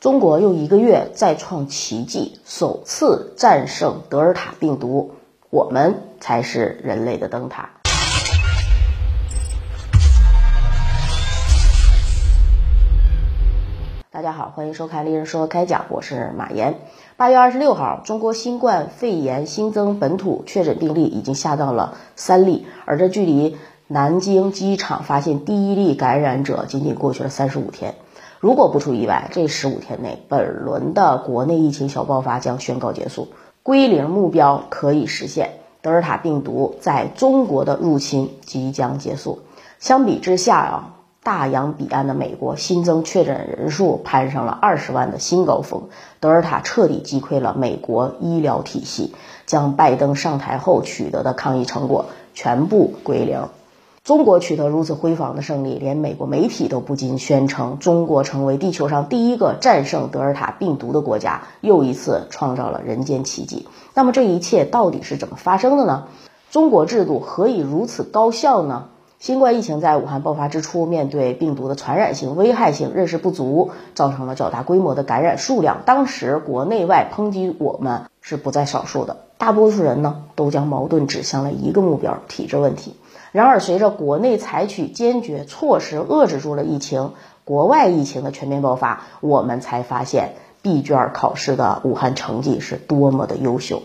中国又一个月再创奇迹，首次战胜德尔塔病毒，我们才是人类的灯塔。大家好，欢迎收看《丽人说开讲》，我是马岩。八月二十六号，中国新冠肺炎新增本土确诊病例已经下到了三例，而这距离南京机场发现第一例感染者仅仅过去了三十五天。如果不出意外，这十五天内，本轮的国内疫情小爆发将宣告结束，归零目标可以实现，德尔塔病毒在中国的入侵即将结束。相比之下啊，大洋彼岸的美国新增确诊人数攀上了二十万的新高峰，德尔塔彻底击溃了美国医疗体系，将拜登上台后取得的抗疫成果全部归零。中国取得如此辉煌的胜利，连美国媒体都不禁宣称，中国成为地球上第一个战胜德尔塔病毒的国家，又一次创造了人间奇迹。那么这一切到底是怎么发生的呢？中国制度何以如此高效呢？新冠疫情在武汉爆发之初，面对病毒的传染性、危害性认识不足，造成了较大规模的感染数量。当时国内外抨击我们是不在少数的，大多数人呢都将矛盾指向了一个目标——体制问题。然而，随着国内采取坚决措施遏制住了疫情，国外疫情的全面爆发，我们才发现闭卷考试的武汉成绩是多么的优秀。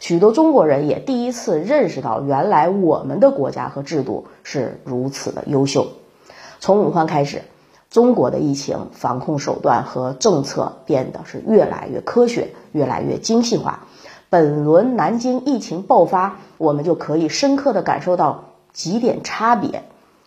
许多中国人也第一次认识到，原来我们的国家和制度是如此的优秀。从武汉开始，中国的疫情防控手段和政策变得是越来越科学，越来越精细化。本轮南京疫情爆发，我们就可以深刻的感受到。几点差别，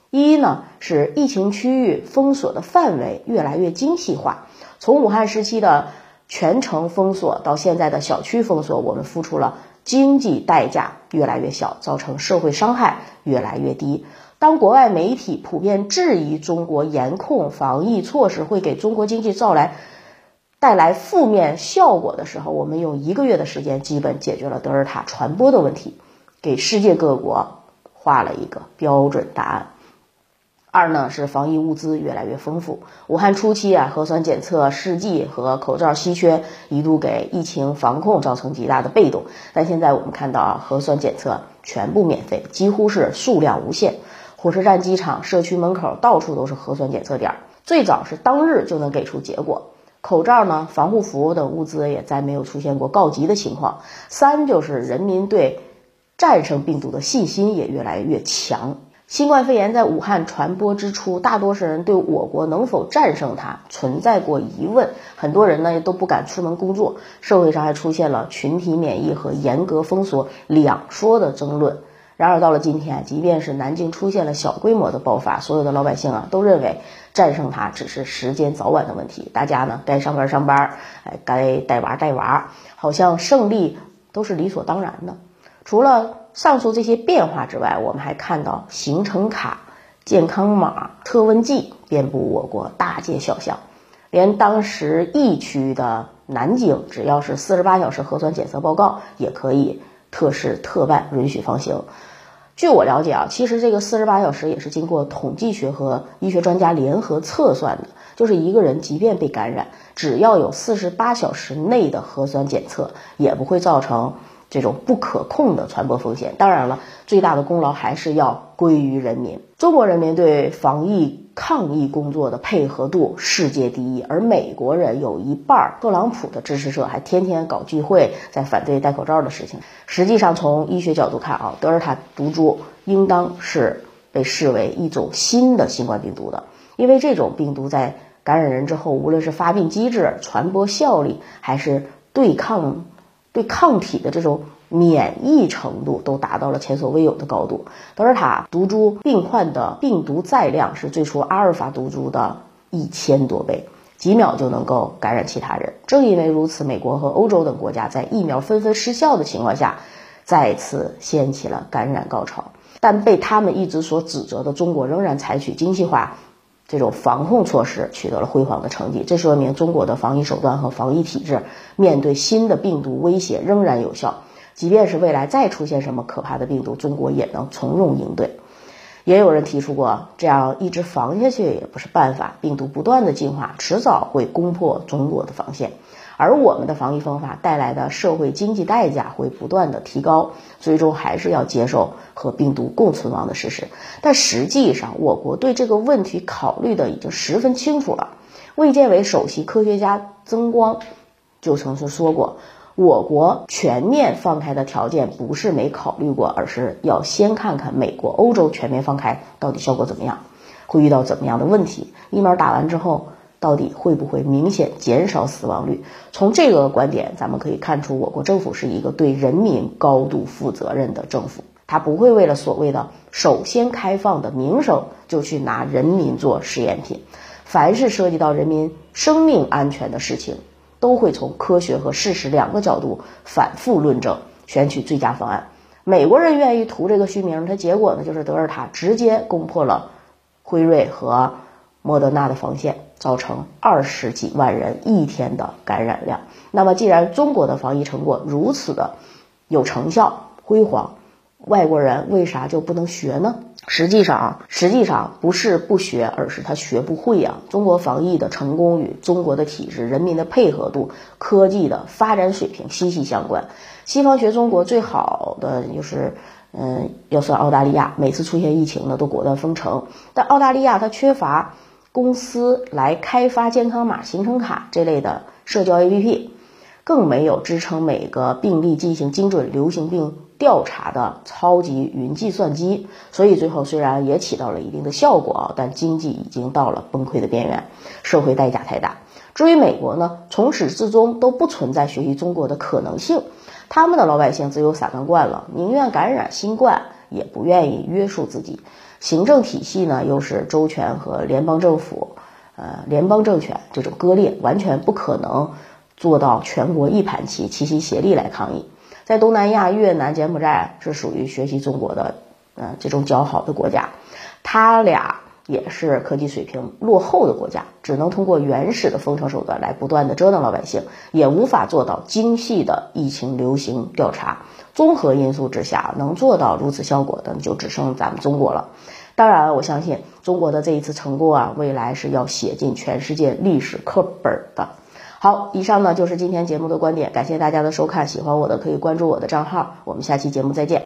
一呢是疫情区域封锁的范围越来越精细化。从武汉时期的全城封锁到现在的小区封锁，我们付出了经济代价越来越小，造成社会伤害越来越低。当国外媒体普遍质疑中国严控防疫措施会给中国经济造来带来负面效果的时候，我们用一个月的时间基本解决了德尔塔传播的问题，给世界各国。画了一个标准答案。二呢是防疫物资越来越丰富。武汉初期啊，核酸检测试剂和口罩稀缺，一度给疫情防控造成极大的被动。但现在我们看到啊，核酸检测全部免费，几乎是数量无限。火车站、机场、社区门口到处都是核酸检测点，最早是当日就能给出结果。口罩呢，防护服等物资也再没有出现过告急的情况。三就是人民对。战胜病毒的信心也越来越强。新冠肺炎在武汉传播之初，大多数人对我国能否战胜它存在过疑问，很多人呢也都不敢出门工作，社会上还出现了群体免疫和严格封锁两说的争论。然而到了今天，即便是南京出现了小规模的爆发，所有的老百姓啊都认为战胜它只是时间早晚的问题。大家呢该上班上班，哎，该带娃带娃，好像胜利都是理所当然的。除了上述这些变化之外，我们还看到行程卡、健康码、特温计遍布我国大街小巷，连当时疫区的南京，只要是四十八小时核酸检测报告，也可以特事特办，允许放行。据我了解啊，其实这个四十八小时也是经过统计学和医学专家联合测算的，就是一个人即便被感染，只要有四十八小时内的核酸检测，也不会造成。这种不可控的传播风险，当然了，最大的功劳还是要归于人民。中国人民对防疫抗疫工作的配合度世界第一，而美国人有一半儿特朗普的支持者还天天搞聚会，在反对戴口罩的事情。实际上，从医学角度看啊，德尔塔毒株应当是被视为一种新的新冠病毒的，因为这种病毒在感染人之后，无论是发病机制、传播效率，还是对抗。对抗体的这种免疫程度都达到了前所未有的高度。德尔塔毒株病患的病毒载量是最初阿尔法毒株的一千多倍，几秒就能够感染其他人。正因为如此，美国和欧洲等国家在疫苗纷纷失效的情况下，再次掀起了感染高潮。但被他们一直所指责的中国，仍然采取精细化。这种防控措施取得了辉煌的成绩，这说明中国的防疫手段和防疫体制面对新的病毒威胁仍然有效。即便是未来再出现什么可怕的病毒，中国也能从容应对。也有人提出过，这样一直防下去也不是办法，病毒不断的进化，迟早会攻破中国的防线，而我们的防疫方法带来的社会经济代价会不断的提高，最终还是要接受和病毒共存亡的事实。但实际上，我国对这个问题考虑的已经十分清楚了。卫健委首席科学家曾光就曾经说过。我国全面放开的条件不是没考虑过，而是要先看看美国、欧洲全面放开到底效果怎么样，会遇到怎么样的问题。疫苗打完之后，到底会不会明显减少死亡率？从这个观点，咱们可以看出，我国政府是一个对人民高度负责任的政府，他不会为了所谓的首先开放的名声，就去拿人民做试验品。凡是涉及到人民生命安全的事情。都会从科学和事实两个角度反复论证，选取最佳方案。美国人愿意图这个虚名，它结果呢就是德尔塔直接攻破了辉瑞和莫德纳的防线，造成二十几万人一天的感染量。那么，既然中国的防疫成果如此的有成效、辉煌，外国人为啥就不能学呢？实际上啊，实际上不是不学，而是他学不会呀。中国防疫的成功与中国的体制、人民的配合度、科技的发展水平息息相关。西方学中国最好的就是，嗯，要算澳大利亚，每次出现疫情呢都果断封城。但澳大利亚它缺乏公司来开发健康码、行程卡这类的社交 APP。更没有支撑每个病例进行精准流行病调查的超级云计算机，所以最后虽然也起到了一定的效果啊，但经济已经到了崩溃的边缘，社会代价太大。至于美国呢，从始至终都不存在学习中国的可能性，他们的老百姓自由散漫惯了，宁愿感染新冠也不愿意约束自己，行政体系呢又是州权和联邦政府，呃，联邦政权这种割裂，完全不可能。做到全国一盘棋，齐心协力来抗疫。在东南亚，越南、柬埔寨是属于学习中国的，呃，这种较好的国家。他俩也是科技水平落后的国家，只能通过原始的封城手段来不断的折腾老百姓，也无法做到精细的疫情流行调查。综合因素之下，能做到如此效果的，就只剩咱们中国了。当然，我相信中国的这一次成功啊，未来是要写进全世界历史课本的。好，以上呢就是今天节目的观点，感谢大家的收看，喜欢我的可以关注我的账号，我们下期节目再见。